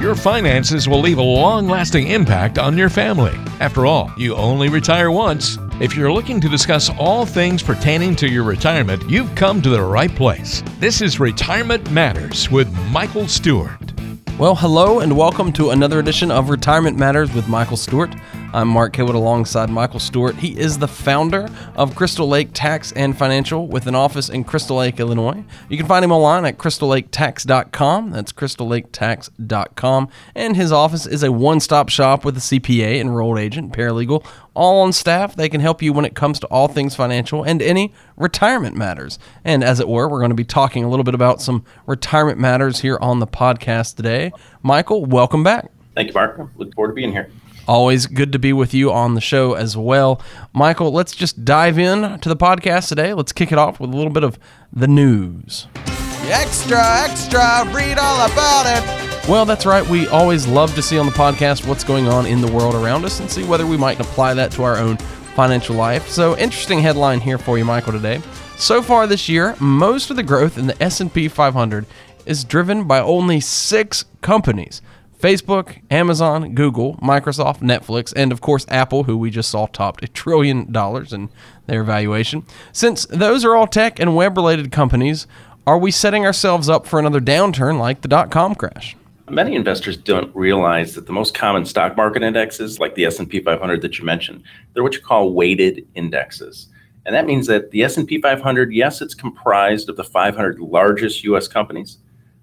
Your finances will leave a long lasting impact on your family. After all, you only retire once. If you're looking to discuss all things pertaining to your retirement, you've come to the right place. This is Retirement Matters with Michael Stewart. Well, hello and welcome to another edition of Retirement Matters with Michael Stewart. I'm Mark Kaywood alongside Michael Stewart. He is the founder of Crystal Lake Tax and Financial with an office in Crystal Lake, Illinois. You can find him online at crystallaketax.com. That's crystallaketax.com. And his office is a one stop shop with a CPA, enrolled agent, paralegal, all on staff. They can help you when it comes to all things financial and any retirement matters. And as it were, we're going to be talking a little bit about some retirement matters here on the podcast today. Michael, welcome back. Thank you, Mark. Look forward to being here. Always good to be with you on the show as well. Michael, let's just dive in to the podcast today. Let's kick it off with a little bit of the news. Extra, extra, read all about it. Well, that's right. We always love to see on the podcast what's going on in the world around us and see whether we might apply that to our own financial life. So, interesting headline here for you, Michael, today. So far this year, most of the growth in the S&P 500 is driven by only 6 companies. Facebook, Amazon, Google, Microsoft, Netflix, and of course Apple, who we just saw topped a trillion dollars in their valuation. Since those are all tech and web related companies, are we setting ourselves up for another downturn like the dot com crash? Many investors don't realize that the most common stock market indexes, like the S&P 500 that you mentioned, they're what you call weighted indexes. And that means that the S&P 500, yes, it's comprised of the 500 largest US companies,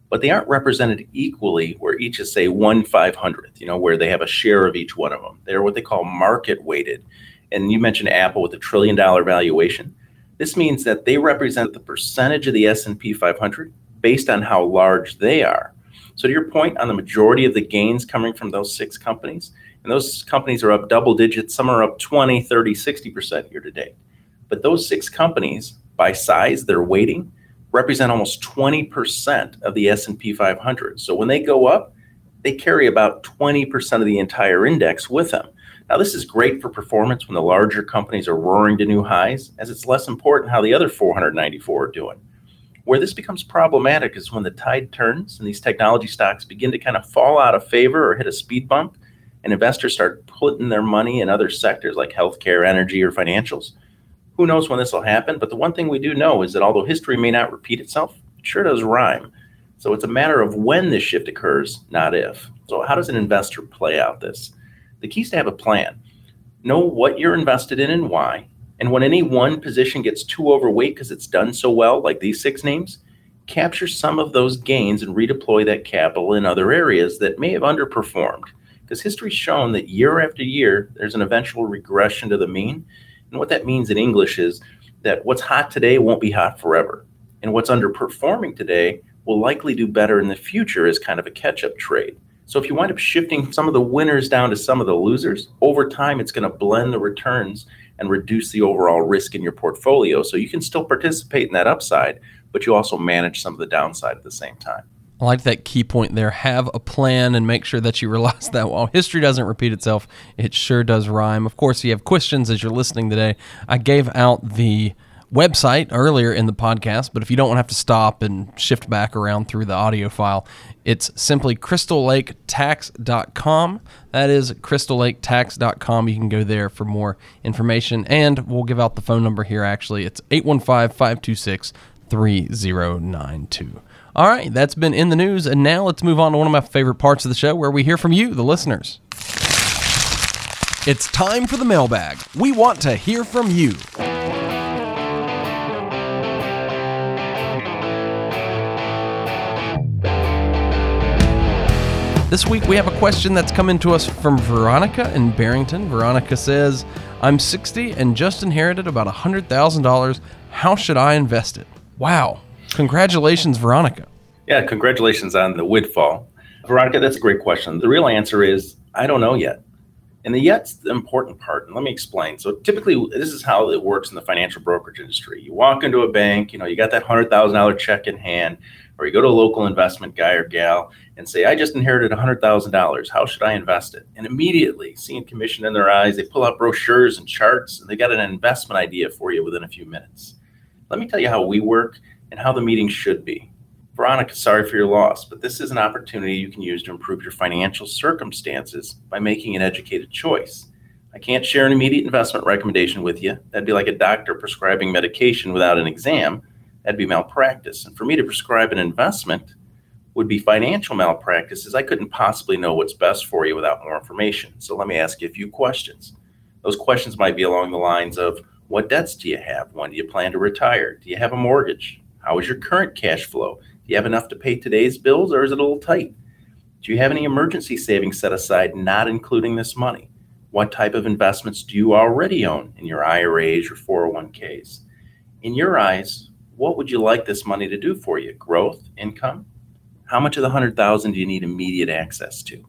but they aren't represented equally where each is say one five hundredth, you know, where they have a share of each one of them. They're what they call market weighted. And you mentioned Apple with a trillion dollar valuation. This means that they represent the percentage of the S&P 500 based on how large they are. So to your point on the majority of the gains coming from those six companies, and those companies are up double digits, some are up 20, 30, 60% year to date. But those six companies by size, their weighting, represent almost 20% of the S&P 500. So when they go up, they carry about 20% of the entire index with them. Now this is great for performance when the larger companies are roaring to new highs, as it's less important how the other 494 are doing. Where this becomes problematic is when the tide turns and these technology stocks begin to kind of fall out of favor or hit a speed bump, and investors start putting their money in other sectors like healthcare, energy, or financials who knows when this will happen? But the one thing we do know is that although history may not repeat itself, it sure does rhyme. So it's a matter of when this shift occurs, not if. So, how does an investor play out this? The key is to have a plan. Know what you're invested in and why. And when any one position gets too overweight because it's done so well, like these six names, capture some of those gains and redeploy that capital in other areas that may have underperformed. Because history's shown that year after year, there's an eventual regression to the mean. And what that means in English is that what's hot today won't be hot forever. And what's underperforming today will likely do better in the future as kind of a catch up trade. So if you wind up shifting some of the winners down to some of the losers, over time it's going to blend the returns and reduce the overall risk in your portfolio. So you can still participate in that upside, but you also manage some of the downside at the same time. I like that key point there. Have a plan and make sure that you realize that while history doesn't repeat itself, it sure does rhyme. Of course, if you have questions as you're listening today. I gave out the website earlier in the podcast, but if you don't want to have to stop and shift back around through the audio file, it's simply crystallaketax.com. That is crystallaketax.com. You can go there for more information, and we'll give out the phone number here actually. It's 815 526 3092. All right, that's been in the news, and now let's move on to one of my favorite parts of the show where we hear from you, the listeners. It's time for the mailbag. We want to hear from you. This week we have a question that's coming to us from Veronica in Barrington. Veronica says, I'm 60 and just inherited about $100,000. How should I invest it? Wow. Congratulations, Veronica. Yeah, congratulations on the windfall. Veronica, that's a great question. The real answer is I don't know yet. And the yet's the important part. And let me explain. So typically this is how it works in the financial brokerage industry. You walk into a bank, you know, you got that hundred thousand dollar check in hand, or you go to a local investment guy or gal and say, I just inherited hundred thousand dollars. How should I invest it? And immediately, seeing commission in their eyes, they pull out brochures and charts and they got an investment idea for you within a few minutes. Let me tell you how we work and how the meeting should be. Veronica, sorry for your loss, but this is an opportunity you can use to improve your financial circumstances by making an educated choice. I can't share an immediate investment recommendation with you. That'd be like a doctor prescribing medication without an exam. That'd be malpractice. And for me to prescribe an investment would be financial malpractice, as I couldn't possibly know what's best for you without more information. So let me ask you a few questions. Those questions might be along the lines of what debts do you have? When do you plan to retire? Do you have a mortgage? How is your current cash flow? Do you have enough to pay today's bills or is it a little tight? Do you have any emergency savings set aside, not including this money? What type of investments do you already own in your IRAs or 401ks? In your eyes, what would you like this money to do for you? Growth, income? How much of the 100,000 do you need immediate access to?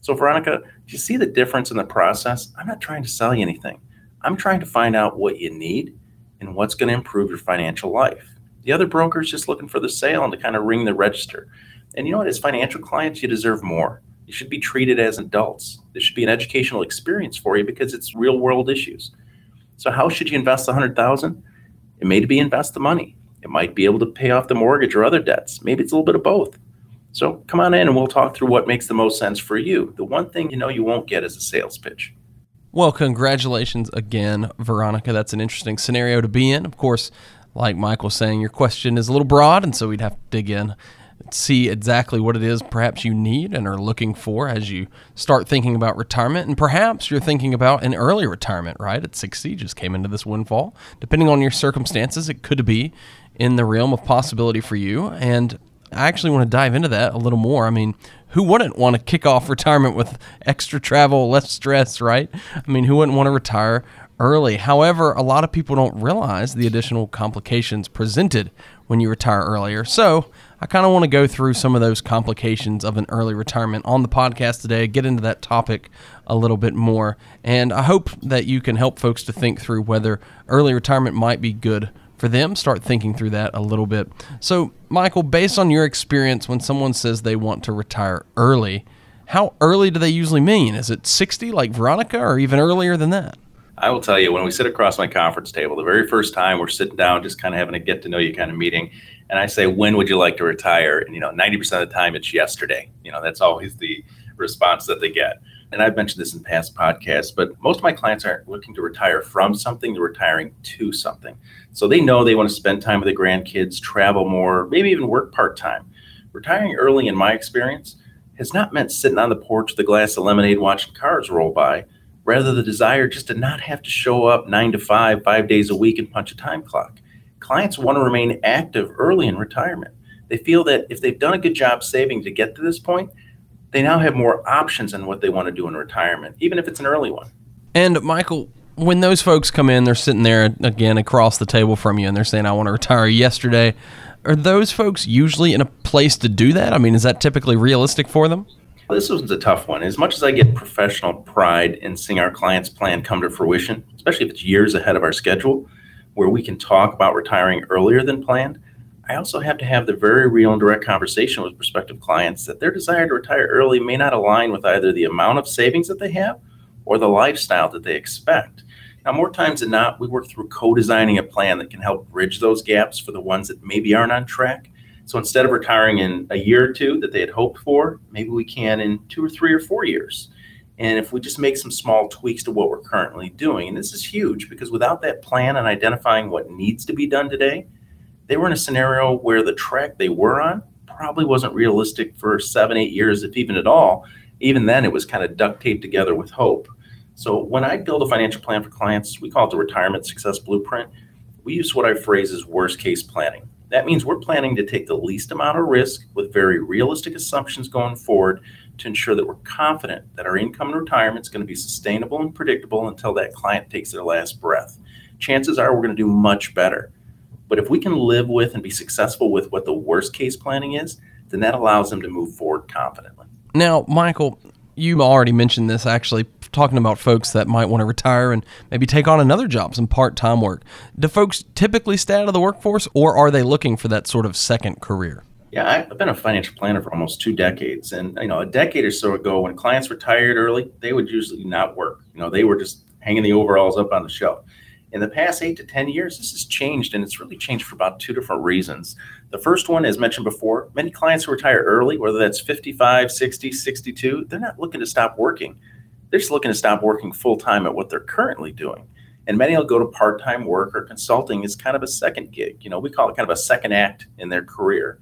So Veronica, do you see the difference in the process? I'm not trying to sell you anything. I'm trying to find out what you need and what's going to improve your financial life. The other broker is just looking for the sale and to kind of ring the register. And you know what? As financial clients, you deserve more. You should be treated as adults. This should be an educational experience for you because it's real world issues. So how should you invest the hundred thousand? It may be invest the money. It might be able to pay off the mortgage or other debts. Maybe it's a little bit of both. So come on in and we'll talk through what makes the most sense for you. The one thing you know you won't get is a sales pitch. Well, congratulations again, Veronica. That's an interesting scenario to be in. Of course, like Michael saying, your question is a little broad, and so we'd have to dig in see exactly what it is perhaps you need and are looking for as you start thinking about retirement. And perhaps you're thinking about an early retirement, right? At 60, just came into this windfall. Depending on your circumstances, it could be in the realm of possibility for you. And I actually want to dive into that a little more. I mean, who wouldn't want to kick off retirement with extra travel, less stress, right? I mean, who wouldn't want to retire early? However, a lot of people don't realize the additional complications presented when you retire earlier. So, I kind of want to go through some of those complications of an early retirement on the podcast today, get into that topic a little bit more. And I hope that you can help folks to think through whether early retirement might be good for them. Start thinking through that a little bit. So, Michael, based on your experience, when someone says they want to retire early, how early do they usually mean? Is it 60 like Veronica or even earlier than that? I will tell you, when we sit across my conference table, the very first time we're sitting down, just kind of having a get to know you kind of meeting, and I say, when would you like to retire? And, you know, 90% of the time it's yesterday. You know, that's always the response that they get. And I've mentioned this in past podcasts, but most of my clients aren't looking to retire from something, they're retiring to something. So they know they want to spend time with their grandkids, travel more, maybe even work part time. Retiring early, in my experience, has not meant sitting on the porch with a glass of lemonade watching cars roll by, rather, the desire just to not have to show up nine to five, five days a week and punch a time clock clients want to remain active early in retirement. They feel that if they've done a good job saving to get to this point, they now have more options on what they want to do in retirement, even if it's an early one. And Michael, when those folks come in, they're sitting there again across the table from you and they're saying, I want to retire yesterday. Are those folks usually in a place to do that? I mean, is that typically realistic for them? This one's a tough one. As much as I get professional pride in seeing our clients' plan come to fruition, especially if it's years ahead of our schedule, where we can talk about retiring earlier than planned, I also have to have the very real and direct conversation with prospective clients that their desire to retire early may not align with either the amount of savings that they have or the lifestyle that they expect. Now, more times than not, we work through co designing a plan that can help bridge those gaps for the ones that maybe aren't on track. So instead of retiring in a year or two that they had hoped for, maybe we can in two or three or four years. And if we just make some small tweaks to what we're currently doing, and this is huge because without that plan and identifying what needs to be done today, they were in a scenario where the track they were on probably wasn't realistic for seven, eight years, if even at all. Even then, it was kind of duct taped together with hope. So when I build a financial plan for clients, we call it the retirement success blueprint. We use what I phrase as worst case planning. That means we're planning to take the least amount of risk with very realistic assumptions going forward to ensure that we're confident that our income and retirement is going to be sustainable and predictable until that client takes their last breath. Chances are we're going to do much better. But if we can live with and be successful with what the worst case planning is, then that allows them to move forward confidently. Now, Michael, you already mentioned this actually, talking about folks that might want to retire and maybe take on another job, some part time work. Do folks typically stay out of the workforce or are they looking for that sort of second career? Yeah, I've been a financial planner for almost two decades, and you know, a decade or so ago, when clients retired early, they would usually not work. You know, they were just hanging the overalls up on the shelf. In the past eight to 10 years, this has changed, and it's really changed for about two different reasons. The first one, as mentioned before, many clients who retire early, whether that's 55, 60, 62, they're not looking to stop working. They're just looking to stop working full time at what they're currently doing. And many will go to part time work or consulting as kind of a second gig. You know, we call it kind of a second act in their career.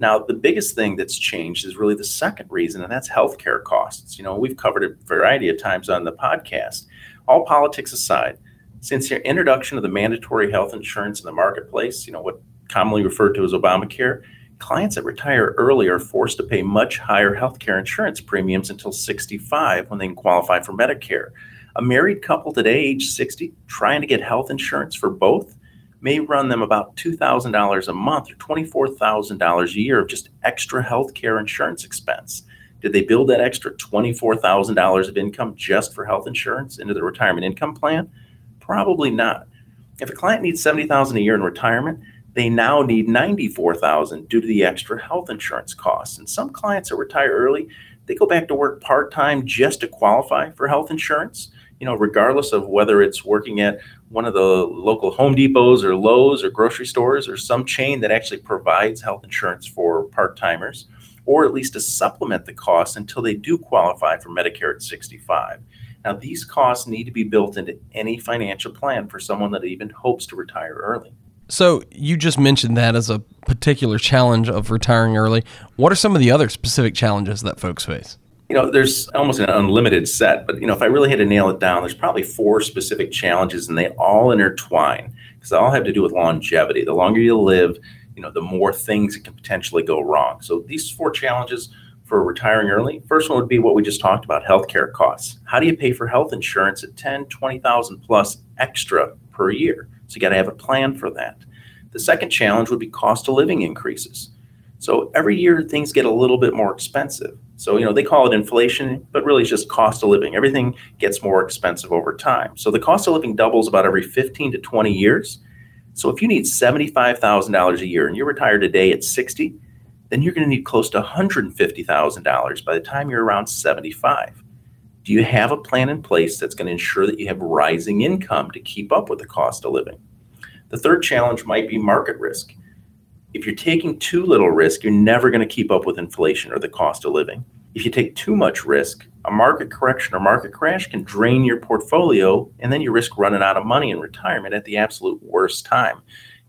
Now, the biggest thing that's changed is really the second reason, and that's healthcare costs. You know, we've covered a variety of times on the podcast. All politics aside, since the introduction of the mandatory health insurance in the marketplace, you know, what commonly referred to as Obamacare, clients that retire early are forced to pay much higher healthcare insurance premiums until 65 when they qualify for Medicare. A married couple today, age 60, trying to get health insurance for both may run them about $2,000 a month or $24,000 a year of just extra healthcare insurance expense. Did they build that extra $24,000 of income just for health insurance into their retirement income plan? Probably not. If a client needs 70,000 a year in retirement, they now need 94,000 due to the extra health insurance costs. And some clients that retire early, they go back to work part-time just to qualify for health insurance you know, regardless of whether it's working at one of the local Home Depots or Lowe's or grocery stores or some chain that actually provides health insurance for part timers, or at least to supplement the costs until they do qualify for Medicare at 65. Now, these costs need to be built into any financial plan for someone that even hopes to retire early. So, you just mentioned that as a particular challenge of retiring early. What are some of the other specific challenges that folks face? you know, there's almost an unlimited set, but you know, if I really had to nail it down, there's probably four specific challenges, and they all intertwine because they all have to do with longevity. The longer you live, you know, the more things that can potentially go wrong. So these four challenges for retiring early. First one would be what we just talked about, healthcare costs. How do you pay for health insurance at 10, 20,000 plus extra per year? So you got to have a plan for that. The second challenge would be cost of living increases. So every year things get a little bit more expensive. So, you know, they call it inflation, but really it's just cost of living. Everything gets more expensive over time. So the cost of living doubles about every 15 to 20 years. So if you need $75,000 a year and you're retired today at 60, then you're going to need close to $150,000 by the time you're around 75. Do you have a plan in place that's going to ensure that you have rising income to keep up with the cost of living? The third challenge might be market risk if you're taking too little risk, you're never going to keep up with inflation or the cost of living. If you take too much risk, a market correction or market crash can drain your portfolio, and then you risk running out of money in retirement at the absolute worst time.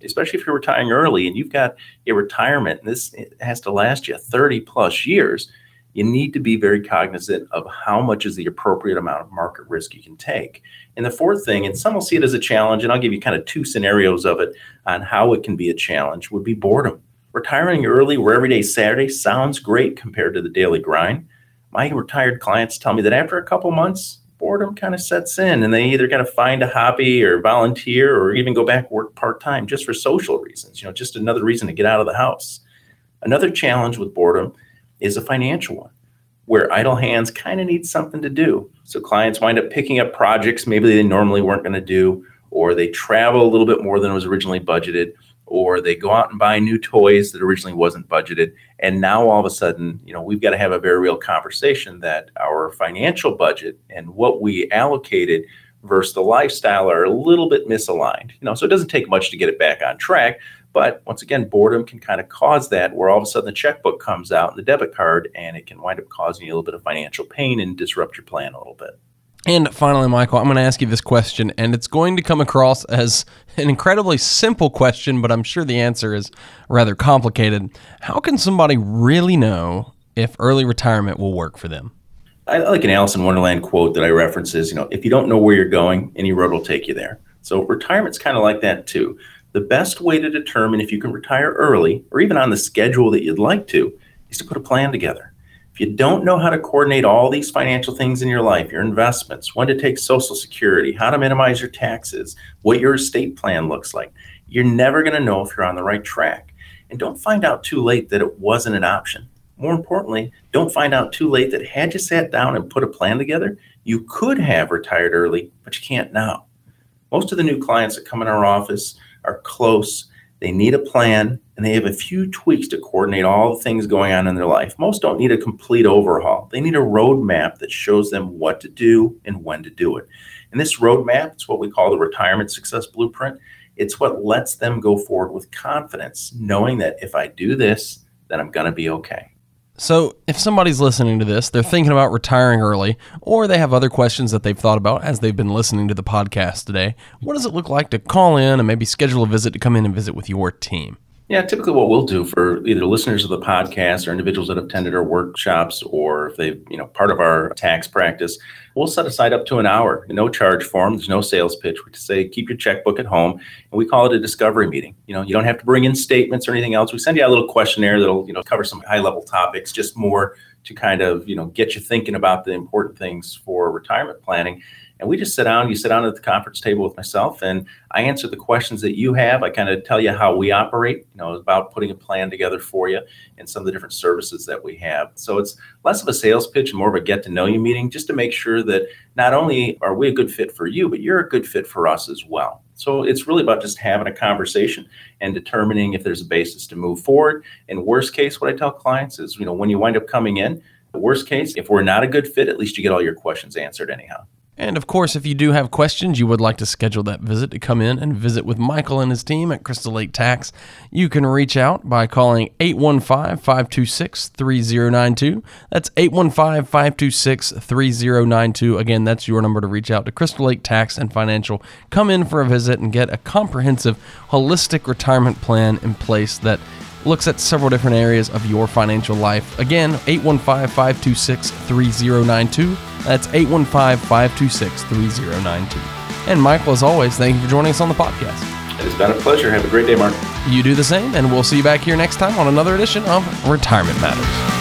Especially if you're retiring early and you've got a retirement, and this has to last you 30 plus years, you need to be very cognizant of how much is the appropriate amount of market risk you can take. And the fourth thing, and some will see it as a challenge, and I'll give you kind of two scenarios of it on how it can be a challenge, would be boredom. Retiring early where every day Saturday sounds great compared to the daily grind. My retired clients tell me that after a couple months, boredom kind of sets in and they either got to find a hobby or volunteer or even go back work part-time just for social reasons, you know, just another reason to get out of the house. Another challenge with boredom is a financial one where idle hands kind of need something to do. So clients wind up picking up projects maybe they normally weren't going to do, or they travel a little bit more than was originally budgeted, or they go out and buy new toys that originally wasn't budgeted. And now all of a sudden, you know, we've got to have a very real conversation that our financial budget and what we allocated versus the lifestyle are a little bit misaligned. You know, so it doesn't take much to get it back on track, but once again, boredom can kind of cause that where all of a sudden the checkbook comes out and the debit card, and it can wind up causing you a little bit of financial pain and disrupt your plan a little bit. And finally, Michael, I'm going to ask you this question, and it's going to come across as an incredibly simple question, but I'm sure the answer is rather complicated. How can somebody really know if early retirement will work for them? I like an Alice in Wonderland quote that I reference is, you know, if you don't know where you're going, any road will take you there. So retirement's kind of like that too. The best way to determine if you can retire early or even on the schedule that you'd like to is to put a plan together. You don't know how to coordinate all these financial things in your life, your investments, when to take Social Security, how to minimize your taxes, what your estate plan looks like, you're never going to know if you're on the right track. And don't find out too late that it wasn't an option. More importantly, don't find out too late that had you sat down and put a plan together, you could have retired early, but you can't now. Most of the new clients that come in our office are close. They need a plan and they have a few tweaks to coordinate all the things going on in their life. Most don't need a complete overhaul. They need a roadmap that shows them what to do and when to do it. And this roadmap, it's what we call the retirement success blueprint. It's what lets them go forward with confidence, knowing that if I do this, then I'm going to be okay. So, if somebody's listening to this, they're thinking about retiring early, or they have other questions that they've thought about as they've been listening to the podcast today, what does it look like to call in and maybe schedule a visit to come in and visit with your team? Yeah, typically what we'll do for either listeners of the podcast or individuals that have attended our workshops or if they've, you know, part of our tax practice, we'll set aside up to an hour, no charge form. There's no sales pitch. We say keep your checkbook at home, and we call it a discovery meeting. You know, you don't have to bring in statements or anything else. We send you a little questionnaire that'll, you know, cover some high level topics, just more to kind of, you know, get you thinking about the important things for retirement planning. And we just sit down, you sit down at the conference table with myself, and I answer the questions that you have. I kind of tell you how we operate, you know, about putting a plan together for you and some of the different services that we have. So it's less of a sales pitch and more of a get to know you meeting just to make sure that not only are we a good fit for you, but you're a good fit for us as well. So it's really about just having a conversation and determining if there's a basis to move forward. And worst case, what I tell clients is, you know, when you wind up coming in, the worst case, if we're not a good fit, at least you get all your questions answered anyhow. And of course, if you do have questions, you would like to schedule that visit to come in and visit with Michael and his team at Crystal Lake Tax, you can reach out by calling 815 526 3092. That's 815 526 3092. Again, that's your number to reach out to Crystal Lake Tax and Financial. Come in for a visit and get a comprehensive, holistic retirement plan in place that looks at several different areas of your financial life. Again, 815 526 3092. That's 815 526 3092. And Michael, as always, thank you for joining us on the podcast. It has been a pleasure. Have a great day, Mark. You do the same, and we'll see you back here next time on another edition of Retirement Matters.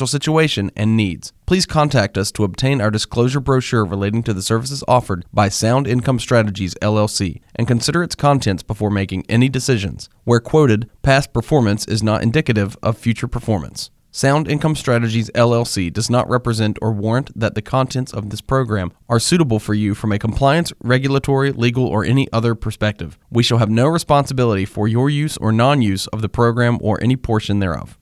financial situation, and needs. Please contact us to obtain our disclosure brochure relating to the services offered by Sound Income Strategies LLC and consider its contents before making any decisions. Where quoted, past performance is not indicative of future performance. Sound Income Strategies LLC does not represent or warrant that the contents of this program are suitable for you from a compliance, regulatory, legal, or any other perspective. We shall have no responsibility for your use or non use of the program or any portion thereof.